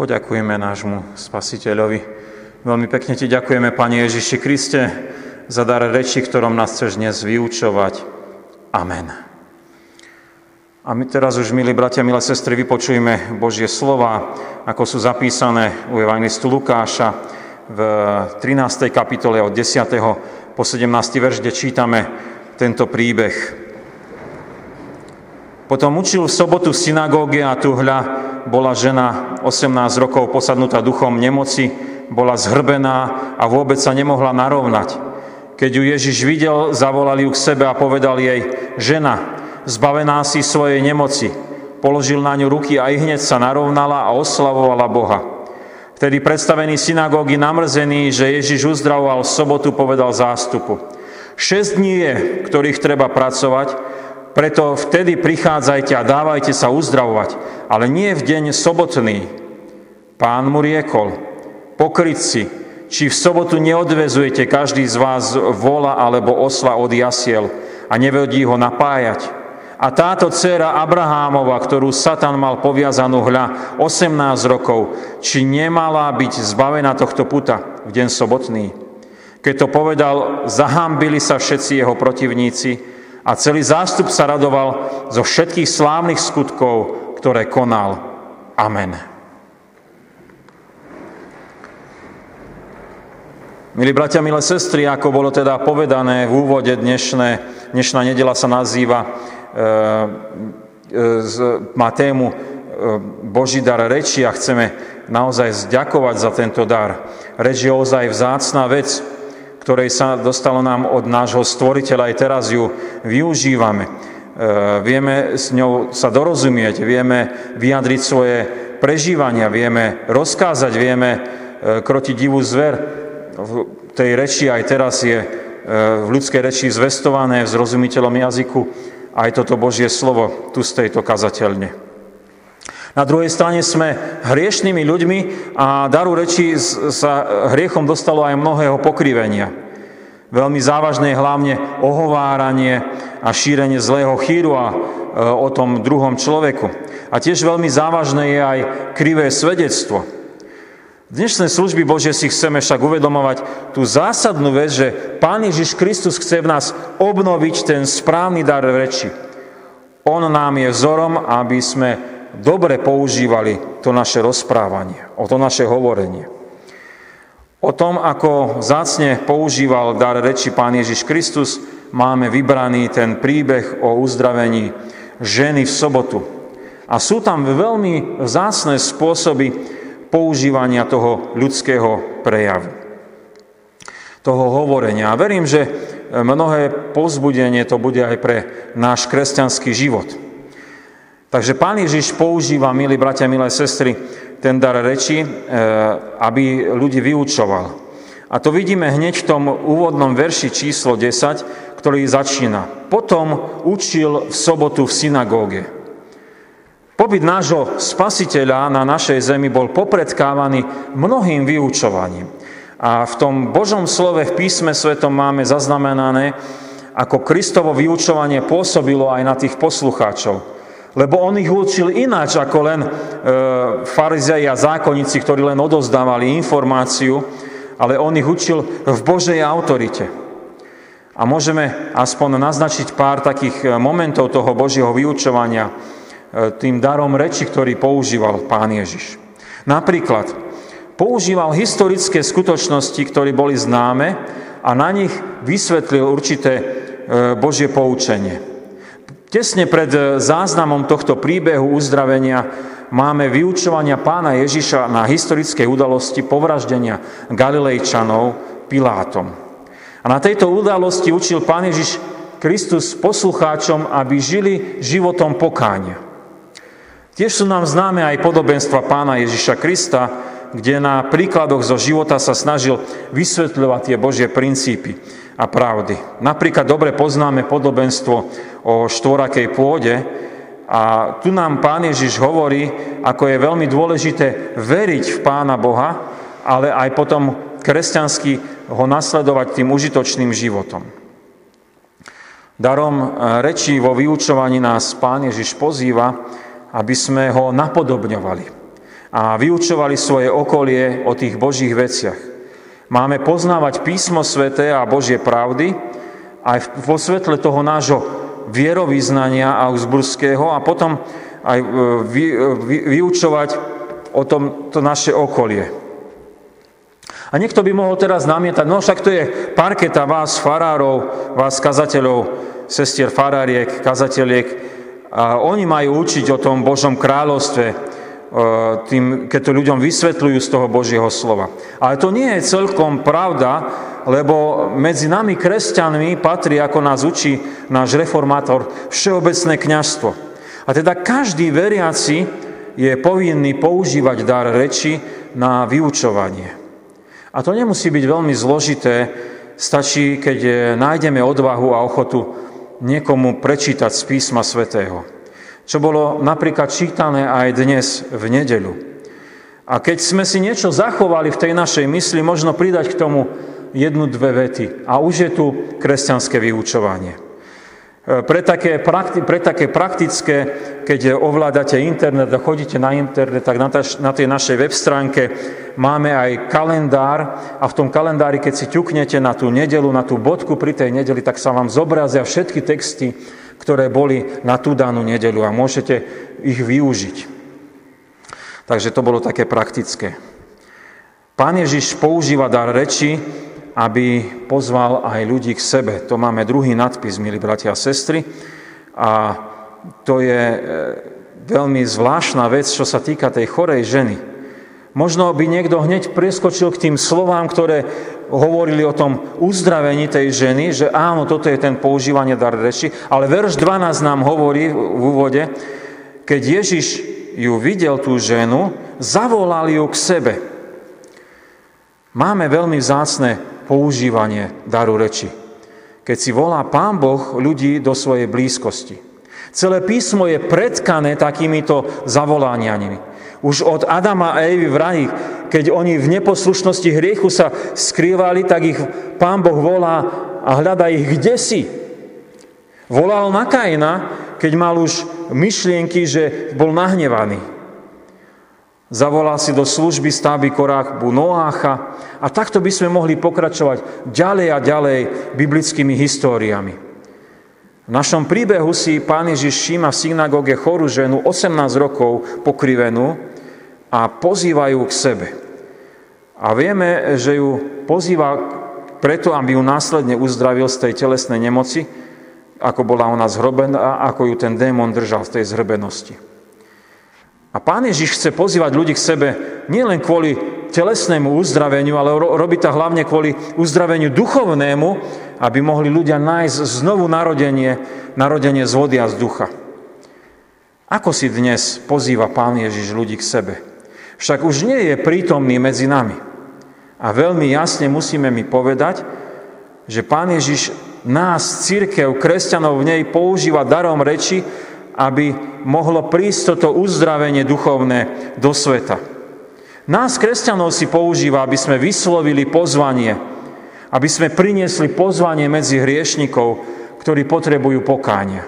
Poďakujeme nášmu Spasiteľovi. Veľmi pekne Ti ďakujeme, Pane Ježiši Kriste, za dar reči, ktorom nás chceš dnes vyučovať. Amen. A my teraz už, milí bratia, milé sestry, vypočujeme Božie slova, ako sú zapísané u evangelistu Lukáša v 13. kapitole od 10. po 17. verš, kde čítame tento príbeh. Potom učil v sobotu v synagóge a tu hľa bola žena 18 rokov posadnutá duchom nemoci, bola zhrbená a vôbec sa nemohla narovnať. Keď ju Ježiš videl, zavolali ju k sebe a povedal jej, žena, zbavená si svojej nemoci. Položil na ňu ruky a i hneď sa narovnala a oslavovala Boha. Vtedy predstavený synagógy namrzený, že Ježiš uzdravoval v sobotu, povedal zástupu. Šesť dní je, ktorých treba pracovať, preto vtedy prichádzajte a dávajte sa uzdravovať, ale nie v deň sobotný. Pán mu riekol, pokrytci, či v sobotu neodvezujete každý z vás vola alebo osla od jasiel a nevedí ho napájať. A táto dcera Abrahámova, ktorú Satan mal poviazanú hľa 18 rokov, či nemala byť zbavená tohto puta v deň sobotný? Keď to povedal, zahambili sa všetci jeho protivníci a celý zástup sa radoval zo všetkých slávnych skutkov, ktoré konal. Amen. Milí bratia, milé sestry, ako bolo teda povedané v úvode dnešné, dnešná nedela sa nazýva, e, e, má tému e, Boží dar reči a chceme naozaj zďakovať za tento dar. Reč je ozaj vzácná vec, ktorej sa dostalo nám od nášho stvoriteľa, aj teraz ju využívame. E, vieme s ňou sa dorozumieť, vieme vyjadriť svoje prežívania, vieme rozkázať, vieme e, krotiť divú zver, v tej reči aj teraz je e, v ľudskej reči zvestované v zrozumiteľom jazyku aj toto Božie slovo tu z tejto kazateľne. Na druhej strane sme hriešnými ľuďmi a daru reči sa hriechom dostalo aj mnohého pokrivenia. Veľmi závažné je hlavne ohováranie a šírenie zlého chýru a e, o tom druhom človeku. A tiež veľmi závažné je aj krivé svedectvo. V dnešnej služby Bože si chceme však uvedomovať tú zásadnú vec, že Pán Ježiš Kristus chce v nás obnoviť ten správny dar reči. On nám je vzorom, aby sme dobre používali to naše rozprávanie, o to naše hovorenie. O tom, ako zácne používal dar reči Pán Ježiš Kristus, máme vybraný ten príbeh o uzdravení ženy v sobotu. A sú tam veľmi vzácne spôsoby, používania toho ľudského prejavu, toho hovorenia. A verím, že mnohé pozbudenie to bude aj pre náš kresťanský život. Takže Pán Ježiš používa, milí bratia, milé sestry, ten dar reči, e, aby ľudí vyučoval. A to vidíme hneď v tom úvodnom verši číslo 10, ktorý začína. Potom učil v sobotu v synagóge. Pobyt nášho spasiteľa na našej zemi bol popredkávaný mnohým vyučovaním. A v tom Božom slove v písme svetom máme zaznamenané, ako Kristovo vyučovanie pôsobilo aj na tých poslucháčov. Lebo on ich učil ináč ako len e, farizei a zákonníci, ktorí len odozdávali informáciu, ale on ich učil v Božej autorite. A môžeme aspoň naznačiť pár takých momentov toho Božieho vyučovania, E, tým darom reči, ktorý používal pán Ježiš. Napríklad používal historické skutočnosti, ktoré boli známe a na nich vysvetlil určité e, Božie poučenie. Tesne pred e, záznamom tohto príbehu uzdravenia máme vyučovania pána Ježiša na historickej udalosti povraždenia Galilejčanov Pilátom. A na tejto udalosti učil pán Ježiš Kristus poslucháčom, aby žili životom pokáňa. Tiež sú nám známe aj podobenstva pána Ježiša Krista, kde na príkladoch zo života sa snažil vysvetľovať tie Božie princípy a pravdy. Napríklad dobre poznáme podobenstvo o štvorakej pôde a tu nám pán Ježiš hovorí, ako je veľmi dôležité veriť v pána Boha, ale aj potom kresťansky ho nasledovať tým užitočným životom. Darom eh, rečí vo vyučovaní nás pán Ježiš pozýva, aby sme ho napodobňovali. a vyučovali svoje okolie o tých Božích veciach. Máme poznávať písmo sveté a Božie pravdy aj vo svetle toho nášho vierovýznania augsburského a potom aj e, vy, e, vy, vyučovať o tom to naše okolie. A niekto by mohol teraz namietať, no však to je parketa vás, farárov, vás, kazateľov, sestier faráriek, kazateliek. A oni majú učiť o tom Božom kráľovstve, tým, keď to ľuďom vysvetľujú z toho Božieho slova. Ale to nie je celkom pravda, lebo medzi nami kresťanmi patrí, ako nás učí náš reformátor, všeobecné kňažstvo. A teda každý veriaci je povinný používať dar reči na vyučovanie. A to nemusí byť veľmi zložité, stačí, keď eh, nájdeme odvahu a ochotu niekomu prečítať z písma svätého. Čo bolo napríklad čítané aj dnes v nedeľu. A keď sme si niečo zachovali v tej našej mysli, možno pridať k tomu jednu, dve vety. A už je tu kresťanské vyučovanie. E, pre také, prakti- pre také praktické, keď ovládate internet a chodíte na internet, tak na, taž, na tej našej web stránke máme aj kalendár a v tom kalendári, keď si ťuknete na tú nedelu, na tú bodku pri tej nedeli, tak sa vám zobrazia všetky texty, ktoré boli na tú danú nedelu a môžete ich využiť. Takže to bolo také praktické. Pán Ježiš používa dar reči, aby pozval aj ľudí k sebe. To máme druhý nadpis, milí bratia a sestry. A to je e, veľmi zvláštna vec, čo sa týka tej chorej ženy. Možno by niekto hneď preskočil k tým slovám, ktoré hovorili o tom uzdravení tej ženy, že áno, toto je ten používanie dar reči, ale verš 12 nám hovorí v úvode, keď Ježiš ju videl, tú ženu, zavolal ju k sebe. Máme veľmi vzácne používanie daru reči. Keď si volá Pán Boh ľudí do svojej blízkosti. Celé písmo je predkané takýmito zavolaniami. Už od Adama a Evy v raji, keď oni v neposlušnosti hriechu sa skrývali, tak ich Pán Boh volá a hľadá ich kde si. Volal na Kaina, keď mal už myšlienky, že bol nahnevaný. Zavolal si do služby stavby korábu Noácha a takto by sme mohli pokračovať ďalej a ďalej biblickými históriami. V našom príbehu si pán Ježiš všíma v synagóge chorú ženu 18 rokov pokrivenú a pozývajú k sebe. A vieme, že ju pozýva preto, aby ju následne uzdravil z tej telesnej nemoci, ako bola ona zhrobená, ako ju ten démon držal v tej zhrbenosti. A Pán Ježiš chce pozývať ľudí k sebe nielen kvôli telesnému uzdraveniu, ale robí to hlavne kvôli uzdraveniu duchovnému, aby mohli ľudia nájsť znovu narodenie, narodenie z vody a z ducha. Ako si dnes pozýva Pán Ježiš ľudí k sebe? Však už nie je prítomný medzi nami. A veľmi jasne musíme mi povedať, že Pán Ježiš nás, církev, kresťanov v nej používa darom reči, aby mohlo prísť toto uzdravenie duchovné do sveta. Nás, kresťanov, si používa, aby sme vyslovili pozvanie, aby sme priniesli pozvanie medzi hriešnikov, ktorí potrebujú pokánia.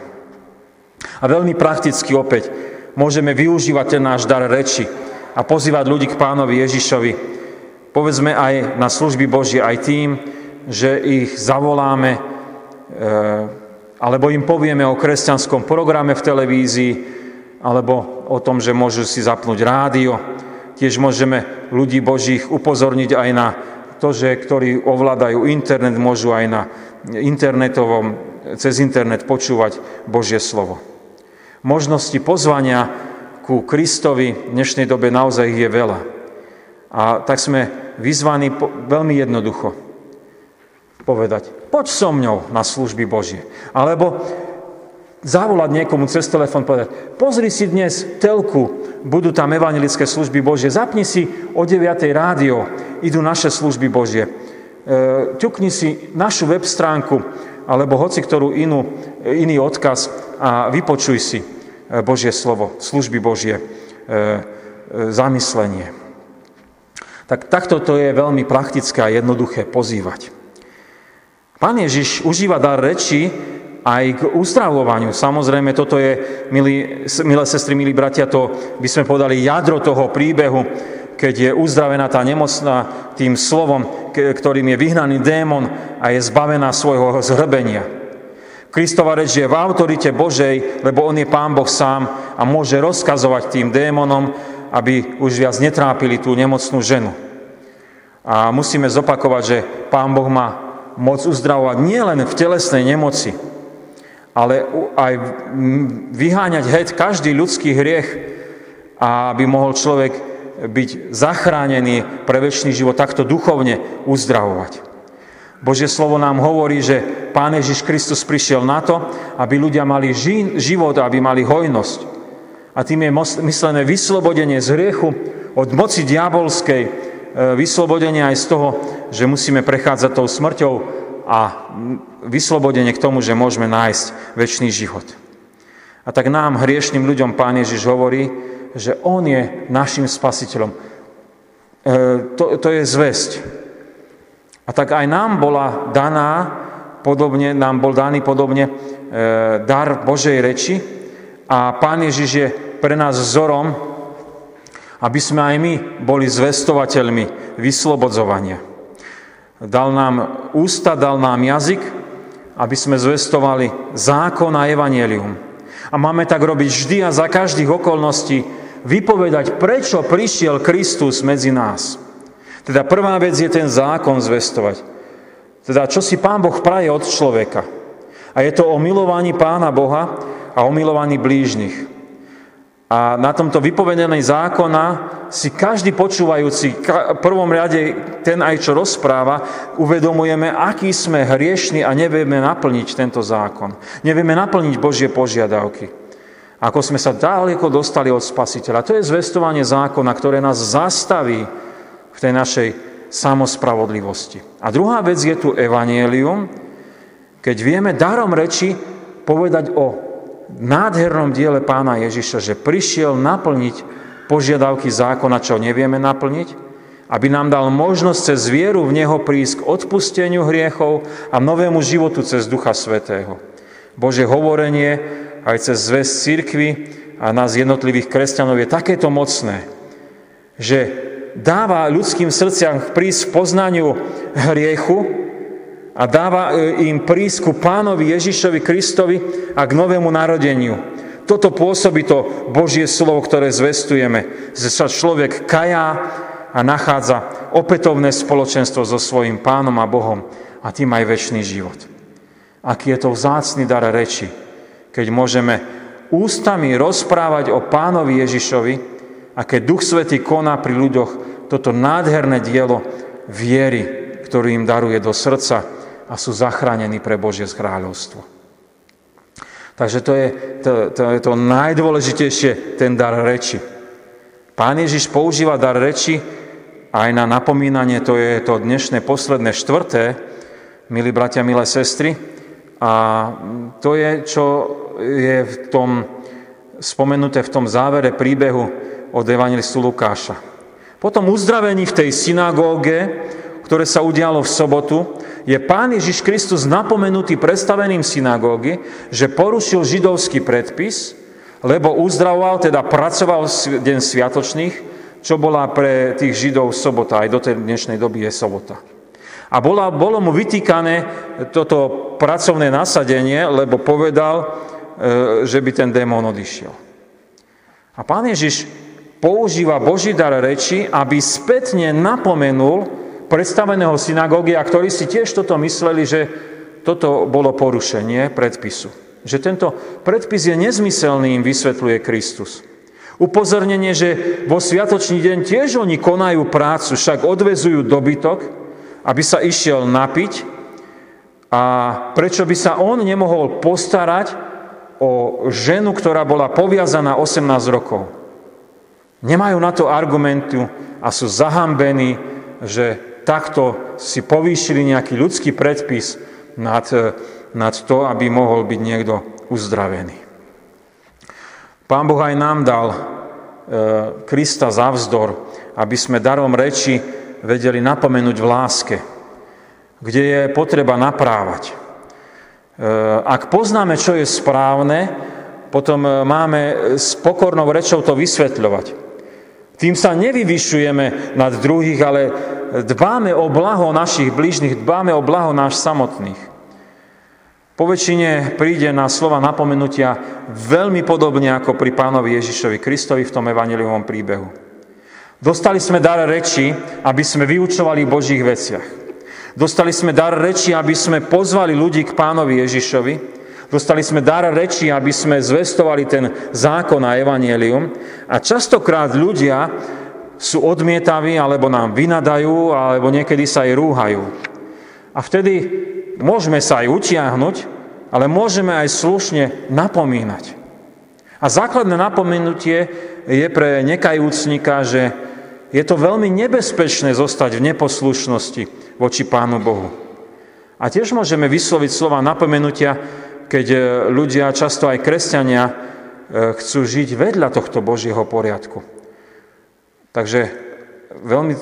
A veľmi prakticky opäť môžeme využívať ten náš dar reči a pozývať ľudí k pánovi Ježišovi. Povedzme aj na služby Božie aj tým, že ich zavoláme, e, alebo im povieme o kresťanskom programe v televízii, alebo o tom, že môžu si zapnúť rádio. Tiež môžeme ľudí Božích upozorniť aj na to, že ktorí ovládajú internet, môžu aj na internetovom, cez internet počúvať Božie slovo. Možnosti pozvania ku Kristovi v dnešnej dobe naozaj je veľa. A tak sme vyzvaní veľmi jednoducho povedať, poď so mňou na služby Božie. Alebo zavolať niekomu cez telefón, povedať, pozri si dnes telku, budú tam evangelické služby Božie, zapni si o 9. rádio, idú naše služby Božie. E, ťukni si našu web stránku, alebo hoci ktorú inú, iný odkaz a vypočuj si Božie slovo, služby Božie, e, zamyslenie. Tak takto to je veľmi praktické a jednoduché pozývať. Pán Ježiš užíva dar reči aj k uzdravovaniu. Samozrejme, toto je, milí, milé sestry, milí bratia, to by sme povedali jadro toho príbehu, keď je uzdravená tá nemocná tým slovom, ktorým je vyhnaný démon a je zbavená svojho zhrbenia. Kristova reč je v autorite Božej, lebo On je Pán Boh sám a môže rozkazovať tým démonom, aby už viac netrápili tú nemocnú ženu. A musíme zopakovať, že Pán Boh má moc uzdravovať nielen v telesnej nemoci, ale aj vyháňať heď každý ľudský hriech, aby mohol človek byť zachránený pre väčší život, takto duchovne uzdravovať. Božie slovo nám hovorí, že Pán Ježiš Kristus prišiel na to, aby ľudia mali život, aby mali hojnosť. A tým je myslené vyslobodenie z hriechu, od moci diabolskej, e, vyslobodenie aj z toho, že musíme prechádzať tou smrťou a vyslobodenie k tomu, že môžeme nájsť väčší život. A tak nám, hriešným ľuďom, Pán Ježiš hovorí, že On je našim spasiteľom. E, to, to je zväzť. A tak aj nám bola daná, podobne, nám bol daný podobne e, dar Božej reči a Pán Ježiš je pre nás vzorom, aby sme aj my boli zvestovateľmi vyslobodzovania. Dal nám ústa, dal nám jazyk, aby sme zvestovali zákon a evanielium. A máme tak robiť vždy a za každých okolností, vypovedať, prečo prišiel Kristus medzi nás. Teda prvá vec je ten zákon zvestovať. Teda čo si Pán Boh praje od človeka. A je to o milovaní Pána Boha a o milovaní blížnych. A na tomto vypovedaní zákona si každý počúvajúci, v prvom rade ten aj čo rozpráva, uvedomujeme, aký sme hriešni a nevieme naplniť tento zákon. Nevieme naplniť Božie požiadavky. Ako sme sa ďaleko dostali od spasiteľa. To je zvestovanie zákona, ktoré nás zastaví v tej našej samospravodlivosti. A druhá vec je tu evanielium, keď vieme darom reči povedať o nádhernom diele pána Ježiša, že prišiel naplniť požiadavky zákona, čo nevieme naplniť, aby nám dal možnosť cez vieru v Neho prísť k odpusteniu hriechov a novému životu cez Ducha Svetého. Bože hovorenie aj cez zväz církvy a nás jednotlivých kresťanov je takéto mocné, že dáva ľudským srdciam prísť poznaniu hriechu, a dáva e, im prísť ku pánovi Ježišovi Kristovi a k novému narodeniu. Toto pôsobí to Božie slovo, ktoré zvestujeme, že sa človek kajá a nachádza opätovné spoločenstvo so svojím pánom a Bohom a tým aj väčší život. Aký je to vzácný dar reči, keď môžeme ústami rozprávať o pánovi Ježišovi a keď Duch Svetý koná pri ľuďoch toto nádherné dielo viery, ktorú im daruje do srdca a sú zachránení pre Božie kráľovstvo. Takže to je to, to je to najdôležitejšie, ten dar reči. Pán Ježiš používa dar reči aj na napomínanie, to je to dnešné posledné štvrté, milí bratia, milé sestry. A to je, čo je v tom, spomenuté v tom závere príbehu od evangelistu Lukáša. Potom uzdravení v tej synagóge, ktoré sa udialo v sobotu, je pán Ježiš Kristus napomenutý predstaveným synagógy, že porušil židovský predpis, lebo uzdravoval, teda pracoval deň sviatočných, čo bola pre tých židov sobota, aj do tej dnešnej doby je sobota. A bola, bolo mu vytýkané toto pracovné nasadenie, lebo povedal, e, že by ten démon odišiel. A pán Ježiš používa Boží dar reči, aby spätne napomenul predstaveného synagógy a ktorí si tiež toto mysleli, že toto bolo porušenie predpisu. Že tento predpis je nezmyselný, im vysvetľuje Kristus. Upozornenie, že vo sviatočný deň tiež oni konajú prácu, však odvezujú dobytok, aby sa išiel napiť a prečo by sa on nemohol postarať o ženu, ktorá bola poviazaná 18 rokov. Nemajú na to argumentu a sú zahambení, že takto si povýšili nejaký ľudský predpis nad, e, nad to, aby mohol byť niekto uzdravený. Pán Boh aj nám dal e, Krista za vzdor, aby sme darom reči vedeli napomenúť v láske, kde je potreba naprávať. ak poznáme, čo je správne, potom máme s pokornou rečou to vysvetľovať. Tým sa nevyvyšujeme nad druhých, ale dbáme o blaho našich bližných, dbáme o blaho náš samotných. Po väčšine príde na slova napomenutia veľmi podobne ako pri pánovi Ježišovi Kristovi v tom evangeliovom príbehu. Dostali sme dar reči, aby sme vyučovali v Božích veciach. Dostali sme dar reči, aby sme pozvali ľudí k pánovi Ježišovi, Dostali sme dar reči, aby sme zvestovali ten zákon a evanielium. A častokrát ľudia sú odmietaví, alebo nám vynadajú, alebo niekedy sa aj rúhajú. A vtedy môžeme sa aj utiahnuť, ale môžeme aj slušne napomínať. A základné napomenutie je pre nekajúcnika, že je to veľmi nebezpečné zostať v neposlušnosti voči Pánu Bohu. A tiež môžeme vysloviť slova napomenutia, keď e, ľudia, často aj kresťania, e, chcú žiť vedľa tohto Božieho poriadku. Takže veľmi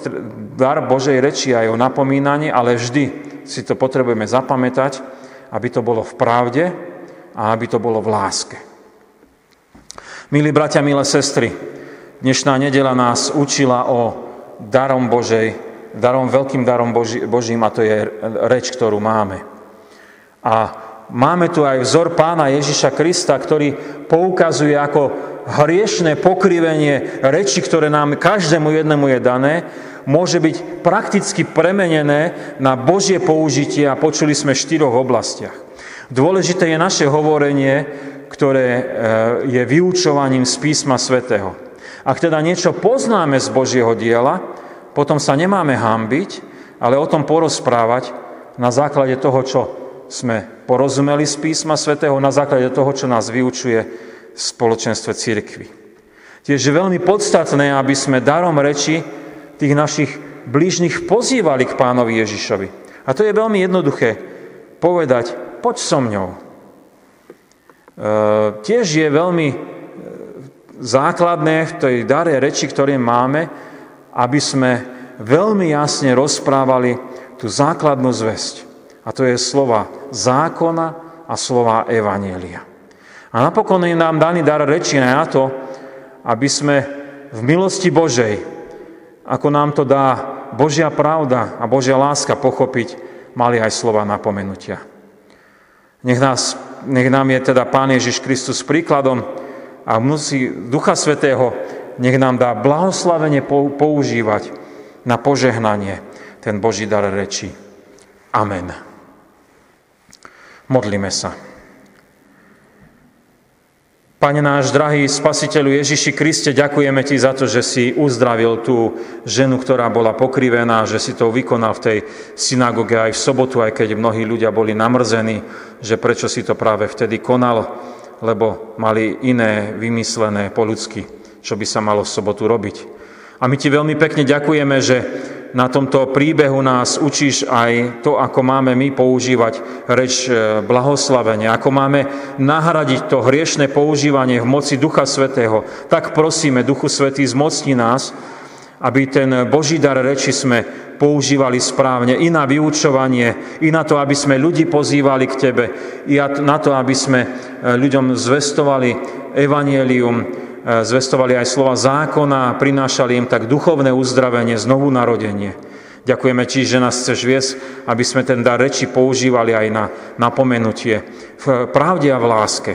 dar Božej reči aj o napomínaní, ale vždy si to potrebujeme zapamätať, aby to bolo v pravde a aby to bolo v láske. Milí bratia, milé sestry, dnešná nedela nás učila o darom Božej, darom, veľkým darom Boží, Božím a to je reč, ktorú máme. A máme tu aj vzor pána Ježiša Krista, ktorý poukazuje ako hriešné pokrivenie reči, ktoré nám každému jednému je dané, môže byť prakticky premenené na Božie použitie a počuli sme v štyroch oblastiach. Dôležité je naše hovorenie, ktoré e, je vyučovaním z písma svätého. Ak teda niečo poznáme z Božieho diela, potom sa nemáme hambiť, ale o tom porozprávať na základe toho, čo sme porozumeli z písma svätého na základe toho, čo nás vyučuje v spoločenstve církvy. Tiež je veľmi podstatné, aby sme darom reči tých našich blížnych pozývali k pánovi Ježišovi. A to je veľmi jednoduché povedať, poď so mňou. E, tiež je veľmi e, základné v tej dare reči, ktoré máme, aby sme veľmi jasne rozprávali tú základnú zväzť. A to je slova zákona a slova evanielia. A napokon je nám daný dar reči na to, aby sme v milosti Božej, ako nám to dá Božia pravda a Božia láska pochopiť, mali aj slova napomenutia. Nech, nás, nech nám je teda Pán Ježiš Kristus príkladom a musí Ducha Svetého nech nám dá blahoslavenie používať na požehnanie ten Boží dar reči. Amen. Modlíme sa. Pane náš drahý Spasiteľu Ježiši Kriste, ďakujeme Ti za to, že si uzdravil tú ženu, ktorá bola pokrivená, že si to vykonal v tej synagóge aj v sobotu, aj keď mnohí ľudia boli namrzení, že prečo si to práve vtedy konal, lebo mali iné vymyslené po ľudsky, čo by sa malo v sobotu robiť. A my Ti veľmi pekne ďakujeme, že na tomto príbehu nás učíš aj to, ako máme my používať reč e, blahoslavenia, ako máme nahradiť to hriešne používanie v moci Ducha Svetého. Tak prosíme, Duchu Svetý, zmocni nás, aby ten Boží dar reči sme používali správne i na vyučovanie, i na to, aby sme ľudí pozývali k Tebe, i na to, aby sme e, ľuďom zvestovali evanielium, zvestovali aj slova zákona a prinášali im tak duchovné uzdravenie, znovu narodenie. Ďakujeme Ti, že nás chceš viesť, aby sme ten dar reči používali aj na napomenutie v pravde a v láske.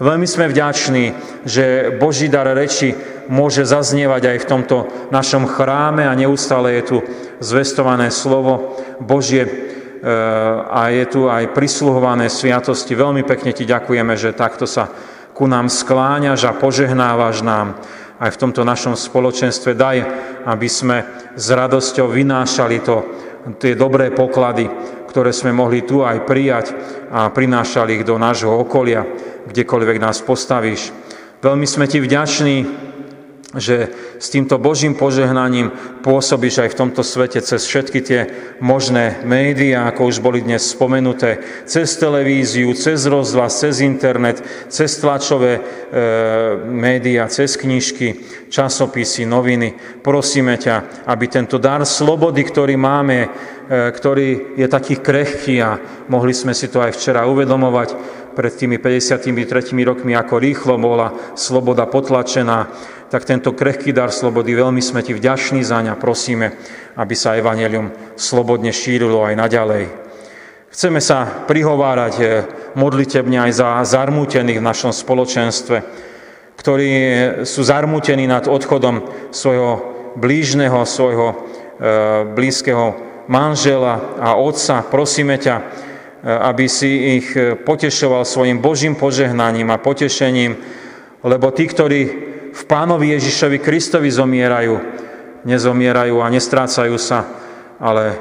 Veľmi sme vďační, že Boží dar reči môže zaznievať aj v tomto našom chráme a neustále je tu zvestované slovo Božie e, a je tu aj prisluhované sviatosti. Veľmi pekne Ti ďakujeme, že takto sa ku nám skláňaš a požehnávaš nám aj v tomto našom spoločenstve. Daj, aby sme s radosťou vynášali to, tie dobré poklady, ktoré sme mohli tu aj prijať a prinášali ich do nášho okolia, kdekoľvek nás postavíš. Veľmi sme ti vďační že s týmto Božím požehnaním pôsobíš aj v tomto svete cez všetky tie možné médiá, ako už boli dnes spomenuté, cez televíziu, cez rozhlas, cez internet, cez tlačové e, médiá, cez knižky, časopisy, noviny. Prosíme ťa, aby tento dar slobody, ktorý máme, e, ktorý je taký krehký a mohli sme si to aj včera uvedomovať pred tými 53 rokmi, ako rýchlo bola sloboda potlačená, tak tento krehký dar slobody, veľmi sme ti vďační za ňa, prosíme, aby sa evanelium slobodne šírilo aj naďalej. Chceme sa prihovárať eh, modlitebne aj za zarmútených v našom spoločenstve, ktorí sú zarmútení nad odchodom svojho blížneho, svojho e, blízkeho manžela a otca. Prosíme ťa, eh, aby si ich potešoval svojim Božím požehnaním a potešením, lebo tí, ktorí v pánovi Ježišovi Kristovi zomierajú, nezomierajú a nestrácajú sa, ale e,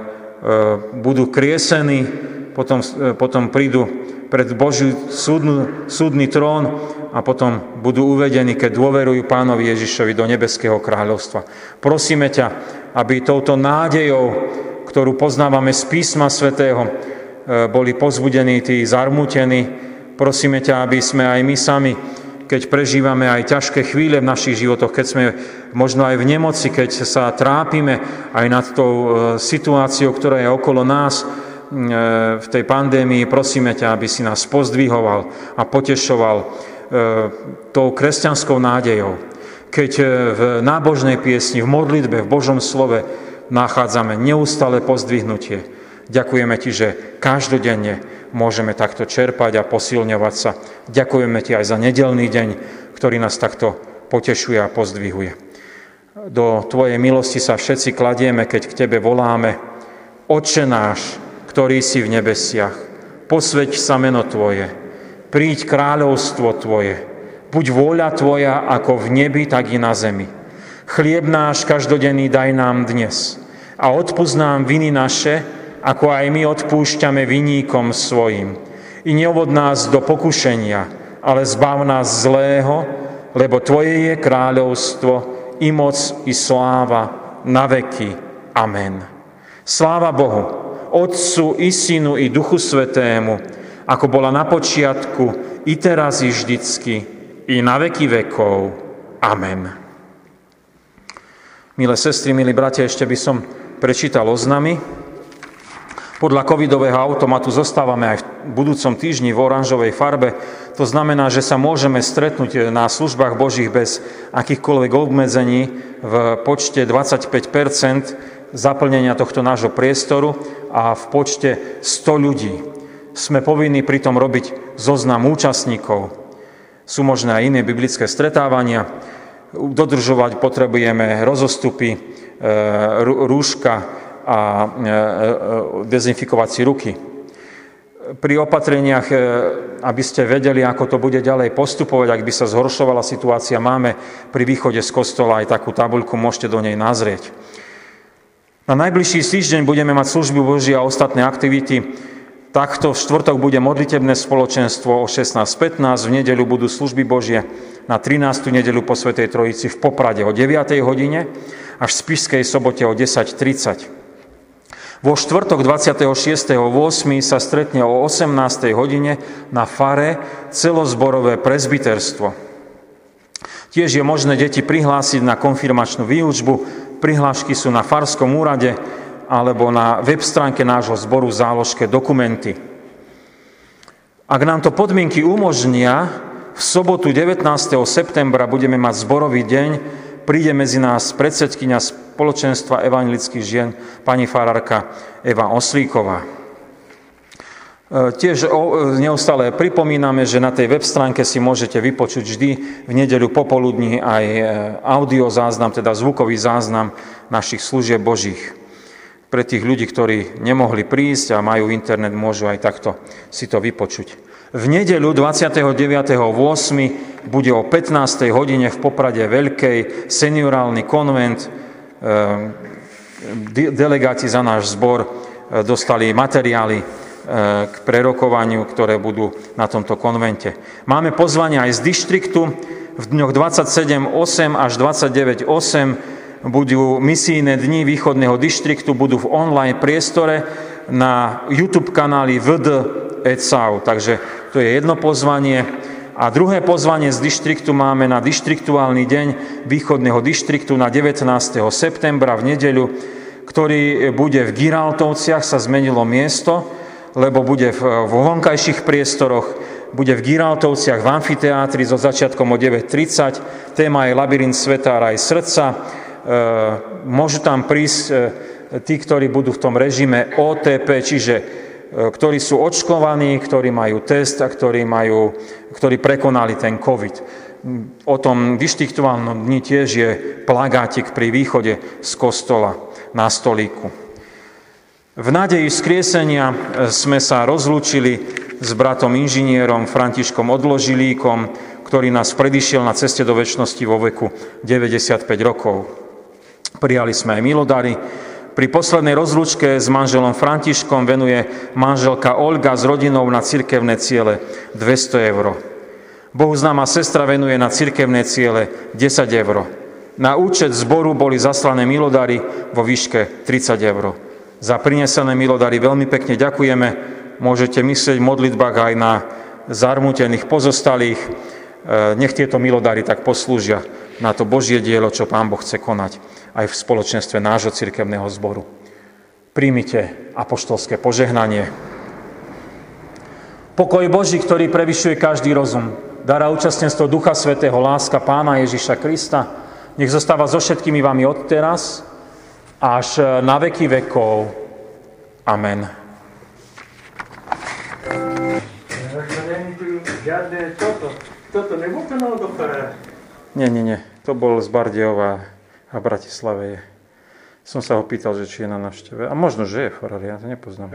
budú kriesení, potom, e, potom prídu pred Boží súdnu, súdny trón a potom budú uvedení, keď dôverujú pánovi Ježišovi do nebeského kráľovstva. Prosíme ťa, aby touto nádejou, ktorú poznávame z písma svätého, e, boli pozbudení tí zarmútení. Prosíme ťa, aby sme aj my sami keď prežívame aj ťažké chvíle v našich životoch, keď sme možno aj v nemoci, keď sa trápime aj nad tou e, situáciou, ktorá je okolo nás e, v tej pandémii, prosíme ťa, aby si nás pozdvihoval a potešoval e, tou kresťanskou nádejou. Keď v nábožnej piesni, v modlitbe, v Božom slove nachádzame neustále pozdvihnutie. Ďakujeme ti, že každodenne môžeme takto čerpať a posilňovať sa. Ďakujeme Ti aj za nedelný deň, ktorý nás takto potešuje a pozdvihuje. Do Tvojej milosti sa všetci kladieme, keď k Tebe voláme. Oče náš, ktorý si v nebesiach, posveď sa meno Tvoje, príď kráľovstvo Tvoje, buď vôľa Tvoja ako v nebi, tak i na zemi. Chlieb náš každodenný daj nám dnes a odpúsť nám viny naše, ako aj my odpúšťame viníkom svojim. I neovod nás do pokušenia, ale zbav nás zlého, lebo Tvoje je kráľovstvo, i moc, i sláva na veky. Amen. Sláva Bohu, Otcu, i Synu, i Duchu Svetému, ako bola na počiatku, i teraz, i vždycky, i na veky vekov. Amen. Milé sestry, milí bratia, ešte by som prečítal oznamy. Podľa covidového automatu zostávame aj v budúcom týždni v oranžovej farbe. To znamená, že sa môžeme stretnúť na službách Božích bez akýchkoľvek obmedzení v počte 25% zaplnenia tohto nášho priestoru a v počte 100 ľudí. Sme povinní pritom robiť zoznam účastníkov. Sú možné aj iné biblické stretávania. Dodržovať potrebujeme rozostupy, e, rúška, a e, e, dezinfikovať si ruky. Pri opatreniach, e, aby ste vedeli, ako to bude ďalej postupovať, ak by sa zhoršovala situácia, máme pri východe z kostola aj takú tabuľku, môžete do nej nazrieť. Na najbližší týždeň budeme mať službu Boží a ostatné aktivity. Takto v štvrtok bude modlitebné spoločenstvo o 16.15, v nedeľu budú služby Božie na 13. nedeľu po Svetej Trojici v Poprade o 9. hodine až v Spišskej sobote o 10.30. Vo štvrtok 26.8. sa stretne o 18. hodine na fare celozborové prezbiterstvo. Tiež je možné deti prihlásiť na konfirmačnú výučbu. Prihlášky sú na Farskom úrade alebo na web stránke nášho zboru v záložke dokumenty. Ak nám to podmienky umožnia, v sobotu 19. septembra budeme mať zborový deň, príde medzi nás predsedkynia spoločenstva evangelických žien, pani farárka Eva Oslíková. E, tiež neustále pripomíname, že na tej web stránke si môžete vypočuť vždy v nedeľu popoludní aj e, audio záznam, teda zvukový záznam našich služieb Božích. Pre tých ľudí, ktorí nemohli prísť a majú internet, môžu aj takto si to vypočuť. V nedeľu 29.8. bude o 15. hodine v Poprade Veľkej seniorálny konvent. Ehm, delegáti za náš zbor e, dostali materiály e, k prerokovaniu, ktoré budú na tomto konvente. Máme pozvanie aj z dištriktu. v dňoch 27.8 až 29.8 budú misijné dni východného dištriktu, budú v online priestore na YouTube kanáli VD ECAU. Takže to je jedno pozvanie. A druhé pozvanie z dištriktu máme na dištriktuálny deň východného dištriktu na 19. septembra v nedeľu, ktorý bude v Giraltovciach, sa zmenilo miesto, lebo bude v, vonkajších priestoroch, bude v Giraltovciach v amfiteátri so začiatkom o 9.30. Téma je Labyrint sveta aj srdca. E, môžu tam prísť e, tí, ktorí budú v tom režime OTP, čiže ktorí sú očkovaní, ktorí majú test a ktorí, majú, ktorí prekonali ten COVID. O tom dištiktuálnom dni tiež je plagátik pri východe z kostola na stolíku. V nádeji skriesenia sme sa rozlúčili s bratom inžinierom Františkom Odložilíkom, ktorý nás predišiel na ceste do väčšnosti vo veku 95 rokov. Prijali sme aj milodary. Pri poslednej rozlúčke s manželom Františkom venuje manželka Olga s rodinou na cirkevné ciele 200 eur. Bohu známa sestra venuje na cirkevné ciele 10 eur. Na účet zboru boli zaslané milodary vo výške 30 eur. Za prinesené milodary veľmi pekne ďakujeme môžete myslieť v modlitbách aj na zarmutených pozostalých. E, nech tieto milodary tak poslúžia na to Božie dielo, čo Pán Boh chce konať aj v spoločenstve nášho cirkevného zboru. Príjmite apoštolské požehnanie. Pokoj Boží, ktorý prevyšuje každý rozum, dará účastenstvo Ducha Svetého, láska Pána Ježiša Krista, nech zostáva so všetkými vami od teraz až na veky vekov. Amen. žiadne toto. Toto ten doktora? Nie, nie, nie. To bol z Bardejova a Bratislave. Som sa ho pýtal, že či je na návšteve. A možno, že je farár, ja to nepoznám.